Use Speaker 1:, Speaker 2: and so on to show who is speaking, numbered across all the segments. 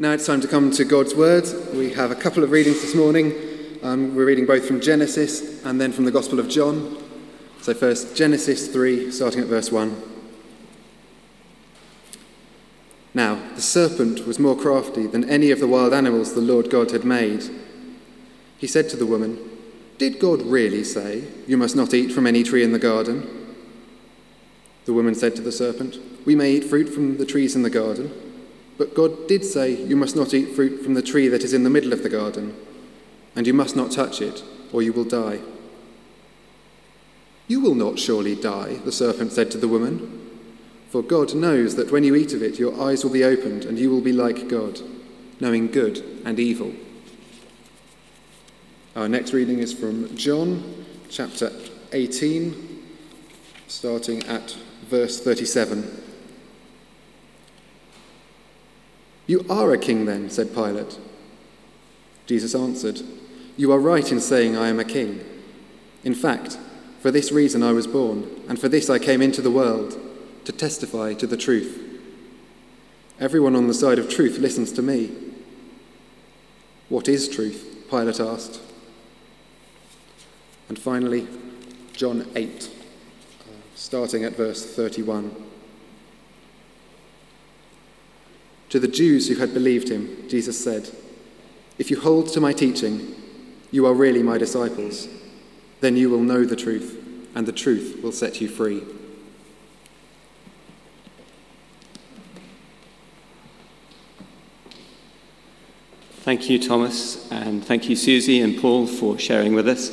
Speaker 1: Now it's time to come to God's Word. We have a couple of readings this morning. Um, we're reading both from Genesis and then from the Gospel of John. So, first, Genesis 3, starting at verse 1. Now, the serpent was more crafty than any of the wild animals the Lord God had made. He said to the woman, Did God really say, You must not eat from any tree in the garden? The woman said to the serpent, We may eat fruit from the trees in the garden. But God did say, You must not eat fruit from the tree that is in the middle of the garden, and you must not touch it, or you will die. You will not surely die, the serpent said to the woman. For God knows that when you eat of it, your eyes will be opened, and you will be like God, knowing good and evil. Our next reading is from John chapter 18, starting at verse 37. You are a king then, said Pilate. Jesus answered, You are right in saying I am a king. In fact, for this reason I was born, and for this I came into the world, to testify to the truth. Everyone on the side of truth listens to me. What is truth? Pilate asked. And finally, John 8, uh, starting at verse 31. To the Jews who had believed him, Jesus said, If you hold to my teaching, you are really my disciples. Then you will know the truth, and the truth will set you free.
Speaker 2: Thank you, Thomas, and thank you, Susie and Paul, for sharing with us.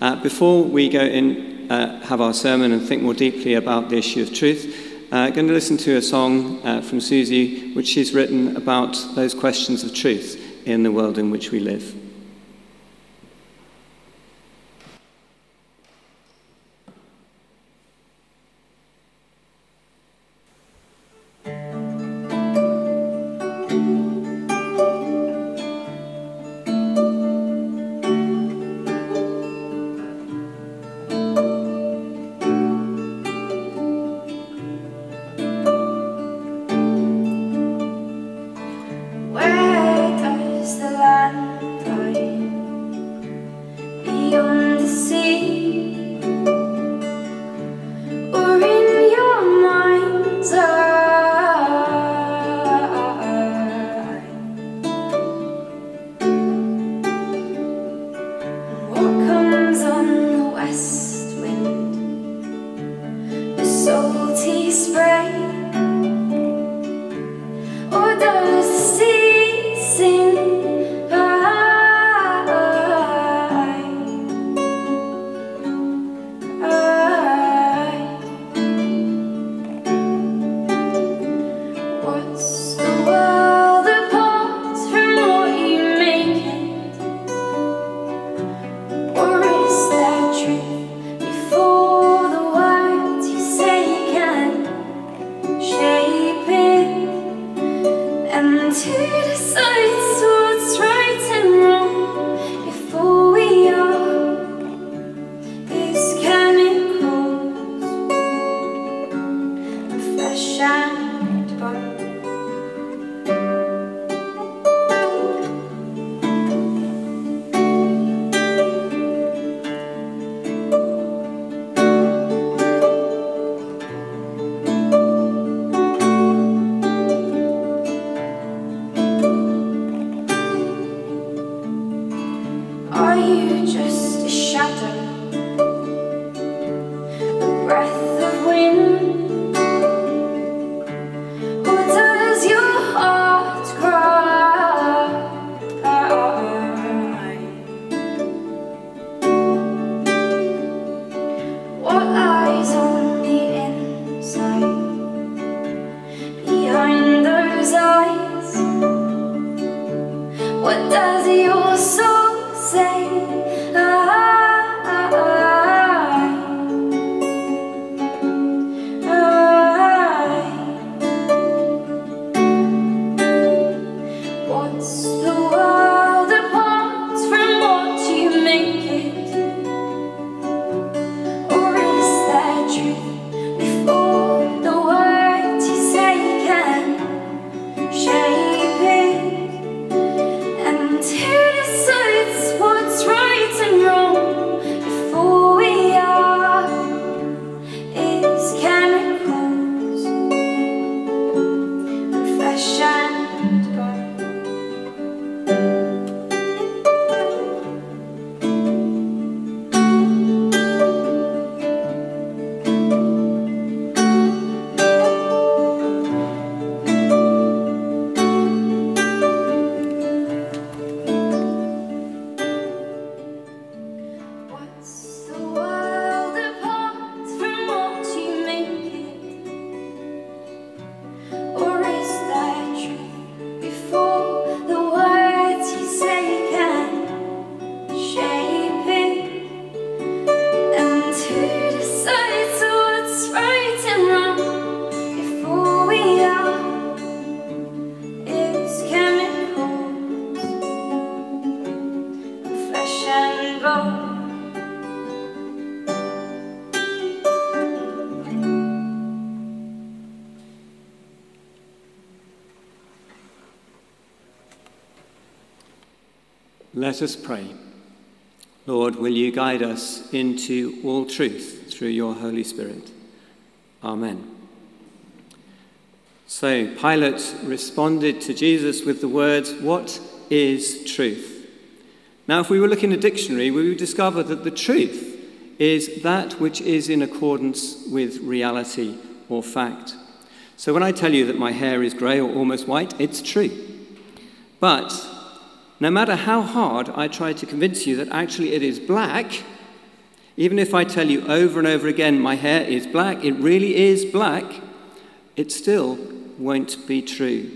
Speaker 2: Uh, before we go in, uh, have our sermon, and think more deeply about the issue of truth, uh, going to listen to a song uh, from Susie, which she's written about those questions of truth in the world in which we live. That's the way. What does Let us pray. Lord, will you guide us into all truth through your Holy Spirit? Amen. So Pilate responded to Jesus with the words, What is truth? Now, if we were looking in a dictionary, we would discover that the truth is that which is in accordance with reality or fact. So when I tell you that my hair is grey or almost white, it's true. But no matter how hard I try to convince you that actually it is black, even if I tell you over and over again my hair is black, it really is black, it still won't be true.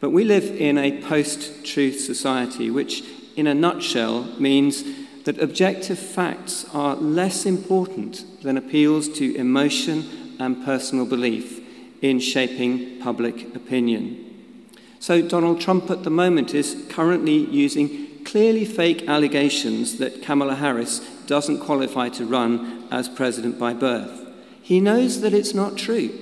Speaker 2: But we live in a post truth society, which, in a nutshell, means that objective facts are less important than appeals to emotion and personal belief in shaping public opinion. So, Donald Trump at the moment is currently using clearly fake allegations that Kamala Harris doesn't qualify to run as president by birth. He knows that it's not true,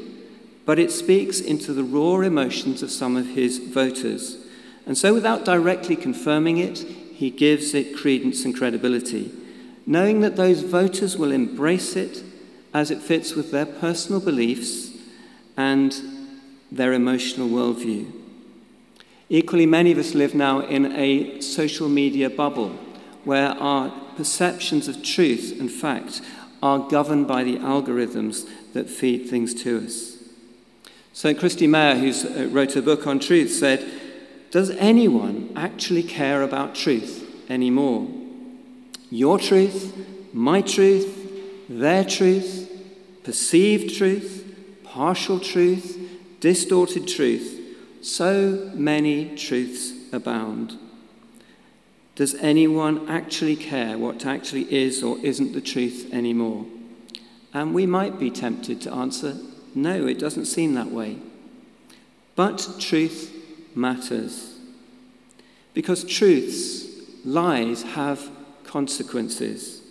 Speaker 2: but it speaks into the raw emotions of some of his voters. And so, without directly confirming it, he gives it credence and credibility, knowing that those voters will embrace it as it fits with their personal beliefs and their emotional worldview. Equally, many of us live now in a social media bubble where our perceptions of truth and fact are governed by the algorithms that feed things to us. So, Christy Mayer, who uh, wrote a book on truth, said, Does anyone actually care about truth anymore? Your truth, my truth, their truth, perceived truth, partial truth, distorted truth so many truths abound. Does anyone actually care what actually is or isn't the truth anymore? And we might be tempted to answer, no, it doesn't seem that way. But truth matters. Because truths, lies, have consequences.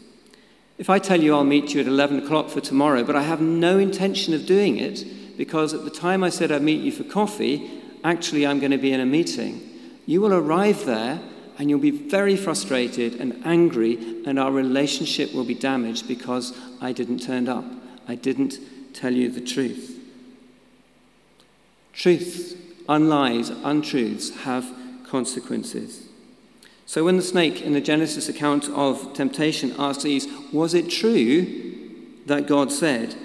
Speaker 2: If I tell you I'll meet you at 11 o'clock for tomorrow, but I have no intention of doing it, because at the time I said I'd meet you for coffee, actually, I'm going to be in a meeting. You will arrive there and you'll be very frustrated and angry, and our relationship will be damaged because I didn't turn up. I didn't tell you the truth. Truth, unlies, untruths have consequences. So when the snake in the Genesis account of temptation asks Eve, Was it true that God said?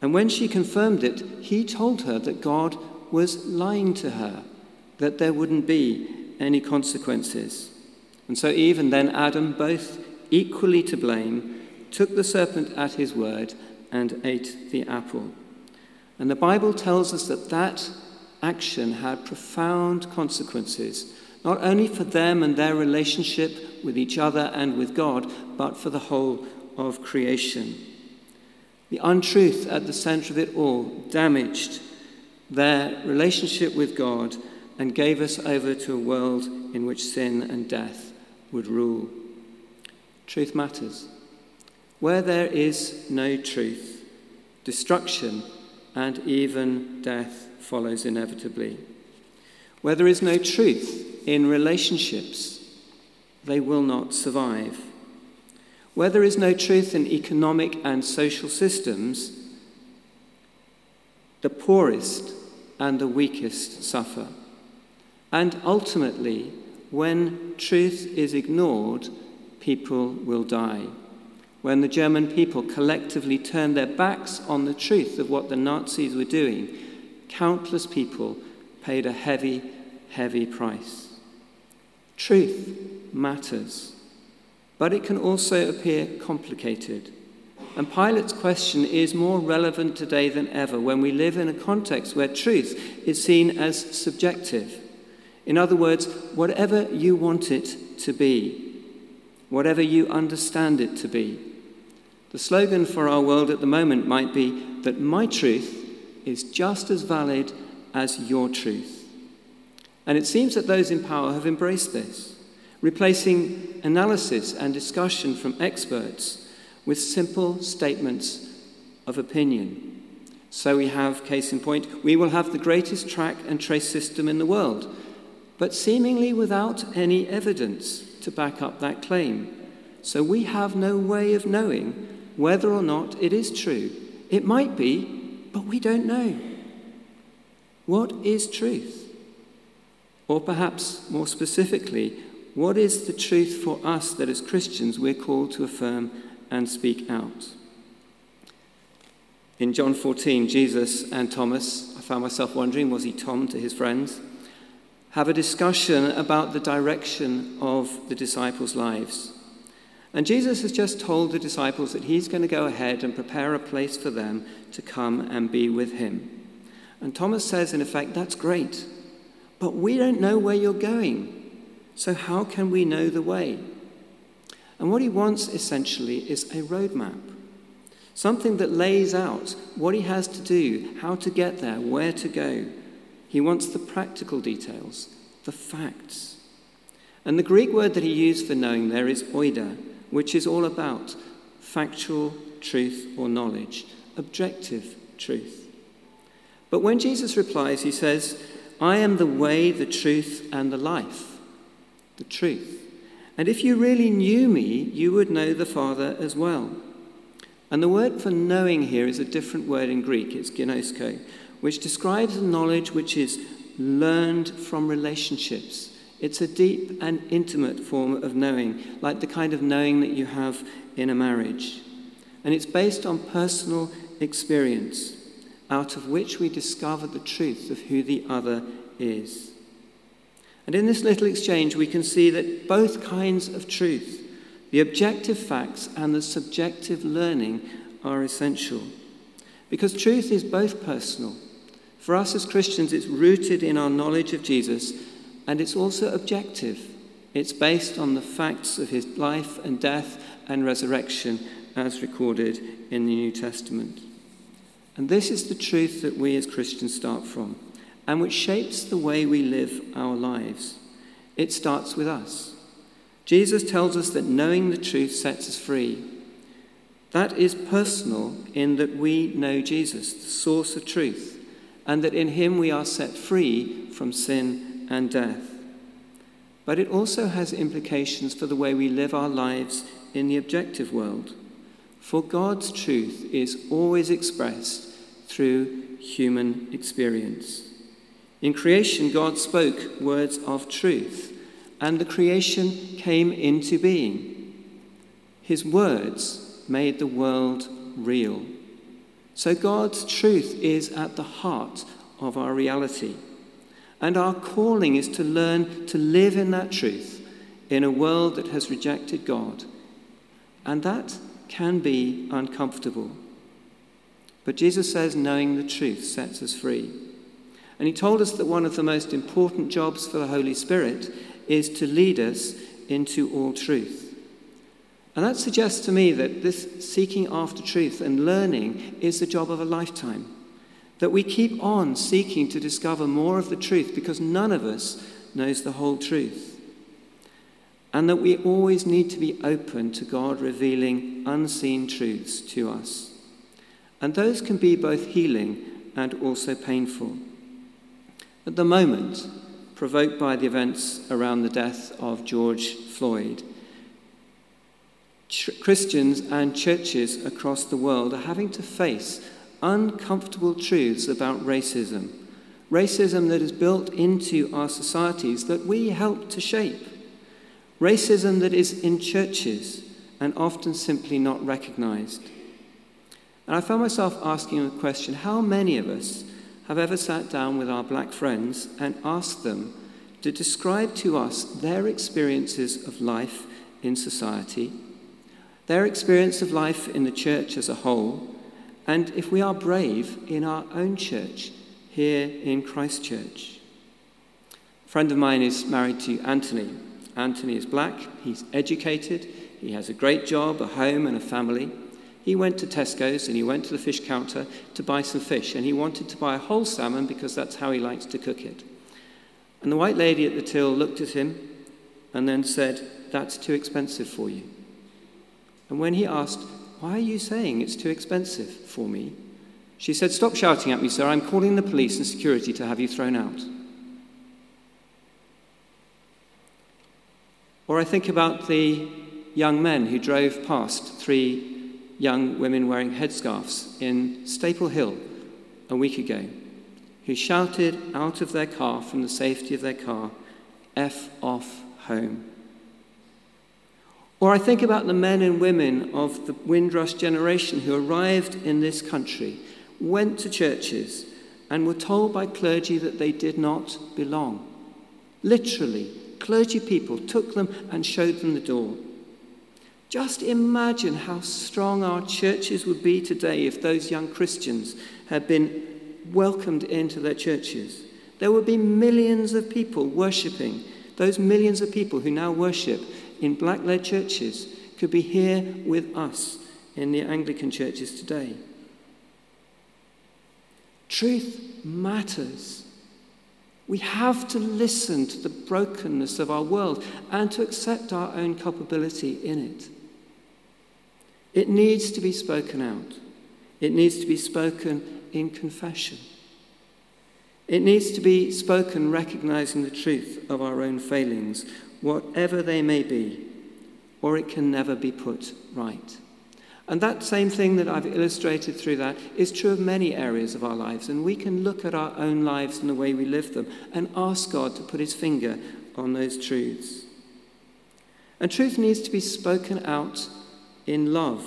Speaker 2: And when she confirmed it, he told her that God was lying to her, that there wouldn't be any consequences. And so even then Adam, both equally to blame, took the serpent at his word and ate the apple. And the Bible tells us that that action had profound consequences, not only for them and their relationship with each other and with God, but for the whole of creation. The untruth at the center of it all damaged their relationship with God and gave us over to a world in which sin and death would rule. Truth matters. Where there is no truth, destruction and even death follows inevitably. Where there is no truth in relationships, they will not survive. Where there is no truth in economic and social systems, the poorest and the weakest suffer. And ultimately, when truth is ignored, people will die. When the German people collectively turned their backs on the truth of what the Nazis were doing, countless people paid a heavy, heavy price. Truth matters, but it can also appear complicated. And Pilate's question is more relevant today than ever when we live in a context where truth is seen as subjective. In other words, whatever you want it to be, whatever you understand it to be. The slogan for our world at the moment might be that my truth is just as valid as your truth. And it seems that those in power have embraced this, replacing analysis and discussion from experts with simple statements of opinion. So we have, case in point, we will have the greatest track and trace system in the world. but seemingly without any evidence to back up that claim. So we have no way of knowing whether or not it is true. It might be, but we don't know. What is truth? Or perhaps more specifically, what is the truth for us that as Christians we're called to affirm and speak out? In John 14, Jesus and Thomas, I found myself wondering, was he Tom to his friends? Have a discussion about the direction of the disciples' lives. And Jesus has just told the disciples that he's going to go ahead and prepare a place for them to come and be with him. And Thomas says, in effect, that's great, but we don't know where you're going. So, how can we know the way? And what he wants essentially is a roadmap, something that lays out what he has to do, how to get there, where to go. He wants the practical details, the facts. And the Greek word that he used for knowing there is oida, which is all about factual truth or knowledge, objective truth. But when Jesus replies, he says, I am the way, the truth, and the life. The truth. And if you really knew me, you would know the Father as well. And the word for knowing here is a different word in Greek. It's ginosko, which describes a knowledge which is learned from relationships. It's a deep and intimate form of knowing, like the kind of knowing that you have in a marriage. And it's based on personal experience out of which we discover the truth of who the other is. And in this little exchange, we can see that both kinds of truth, the objective facts and the subjective learning, are essential. Because truth is both personal. For us as Christians, it's rooted in our knowledge of Jesus, and it's also objective. It's based on the facts of his life and death and resurrection as recorded in the New Testament. And this is the truth that we as Christians start from, and which shapes the way we live our lives. It starts with us. Jesus tells us that knowing the truth sets us free. That is personal in that we know Jesus, the source of truth, and that in him we are set free from sin and death. But it also has implications for the way we live our lives in the objective world. For God's truth is always expressed through human experience. In creation, God spoke words of truth, and the creation came into being. His words made the world real. So God's truth is at the heart of our reality. And our calling is to learn to live in that truth in a world that has rejected God. And that can be uncomfortable. But Jesus says knowing the truth sets us free. And he told us that one of the most important jobs for the Holy Spirit is to lead us into all truth. And that suggests to me that this seeking after truth and learning is the job of a lifetime. That we keep on seeking to discover more of the truth because none of us knows the whole truth. And that we always need to be open to God revealing unseen truths to us. And those can be both healing and also painful. At the moment, provoked by the events around the death of George Floyd, ch- Christians and churches across the world are having to face uncomfortable truths about racism. Racism that is built into our societies that we help to shape. Racism that is in churches and often simply not recognized. And I found myself asking the question how many of us have ever sat down with our black friends and asked them to describe to us their experiences of life in society, their experience of life in the church as a whole, and if we are brave, in our own church here in Christchurch? A friend of mine is married to Anthony. Anthony is black, he's educated, he has a great job, a home, and a family. He went to Tesco's and he went to the fish counter to buy some fish, and he wanted to buy a whole salmon because that's how he likes to cook it. And the white lady at the till looked at him and then said, That's too expensive for you. And when he asked, Why are you saying it's too expensive for me? She said, Stop shouting at me, sir. I'm calling the police and security to have you thrown out. Or I think about the young men who drove past three young women wearing headscarves in Staple Hill a week ago, who shouted out of their car from the safety of their car, F off home. Or I think about the men and women of the Windrush generation who arrived in this country, went to churches, and were told by clergy that they did not belong. Literally, clergy people took them and showed them the door. Just imagine how strong our churches would be today if those young Christians had been welcomed into their churches. There would be millions of people worshipping. Those millions of people who now worship in black led churches could be here with us in the Anglican churches today. Truth matters. We have to listen to the brokenness of our world and to accept our own culpability in it. It needs to be spoken out. It needs to be spoken in confession. It needs to be spoken recognizing the truth of our own failings, whatever they may be, or it can never be put right. And that same thing that I've illustrated through that is true of many areas of our lives. And we can look at our own lives and the way we live them and ask God to put his finger on those truths. And truth needs to be spoken out in love,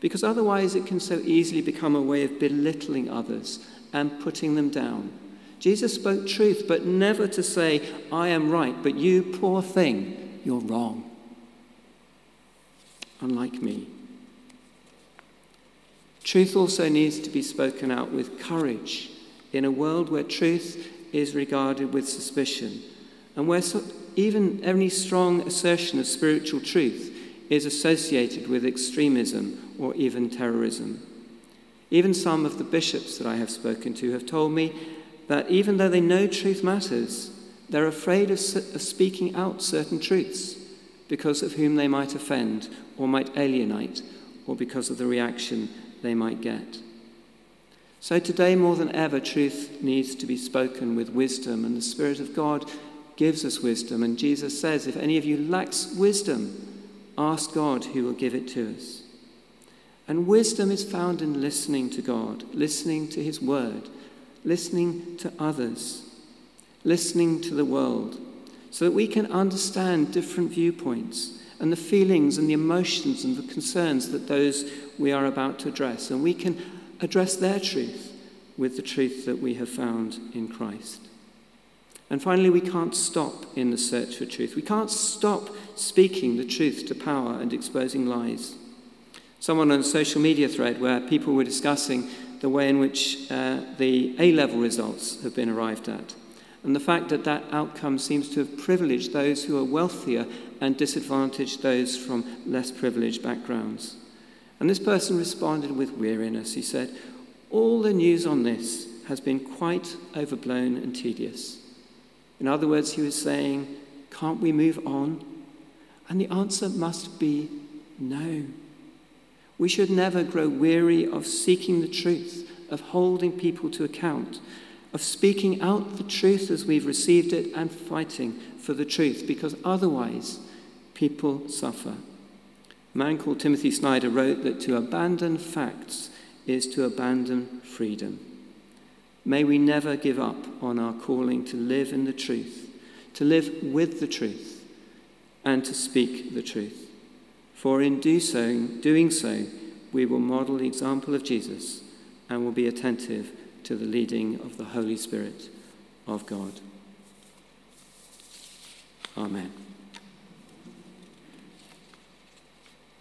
Speaker 2: because otherwise it can so easily become a way of belittling others and putting them down. Jesus spoke truth, but never to say, I am right, but you, poor thing, you're wrong. Unlike me. Truth also needs to be spoken out with courage in a world where truth is regarded with suspicion and where so, even any strong assertion of spiritual truth is associated with extremism or even terrorism. Even some of the bishops that I have spoken to have told me that even though they know truth matters, they're afraid of, of speaking out certain truths because of whom they might offend or might alienate or because of the reaction they might get. So today, more than ever, truth needs to be spoken with wisdom, and the Spirit of God gives us wisdom. And Jesus says, If any of you lacks wisdom, ask God who will give it to us. And wisdom is found in listening to God, listening to His word, listening to others, listening to the world, so that we can understand different viewpoints and the feelings and the emotions and the concerns that those we are about to address. And we can address their truth with the truth that we have found in Christ. And finally, we can't stop in the search for truth. We can't stop speaking the truth to power and exposing lies. Someone on a social media thread where people were discussing the way in which uh, the A level results have been arrived at and the fact that that outcome seems to have privileged those who are wealthier and disadvantaged those from less privileged backgrounds. And this person responded with weariness. He said, All the news on this has been quite overblown and tedious. In other words, he was saying, Can't we move on? And the answer must be no. We should never grow weary of seeking the truth, of holding people to account, of speaking out the truth as we've received it and fighting for the truth, because otherwise people suffer. A man called Timothy Snyder wrote that to abandon facts is to abandon freedom. May we never give up on our calling to live in the truth, to live with the truth, and to speak the truth. For in do so, doing so, we will model the example of Jesus and will be attentive to the leading of the Holy Spirit of God. Amen.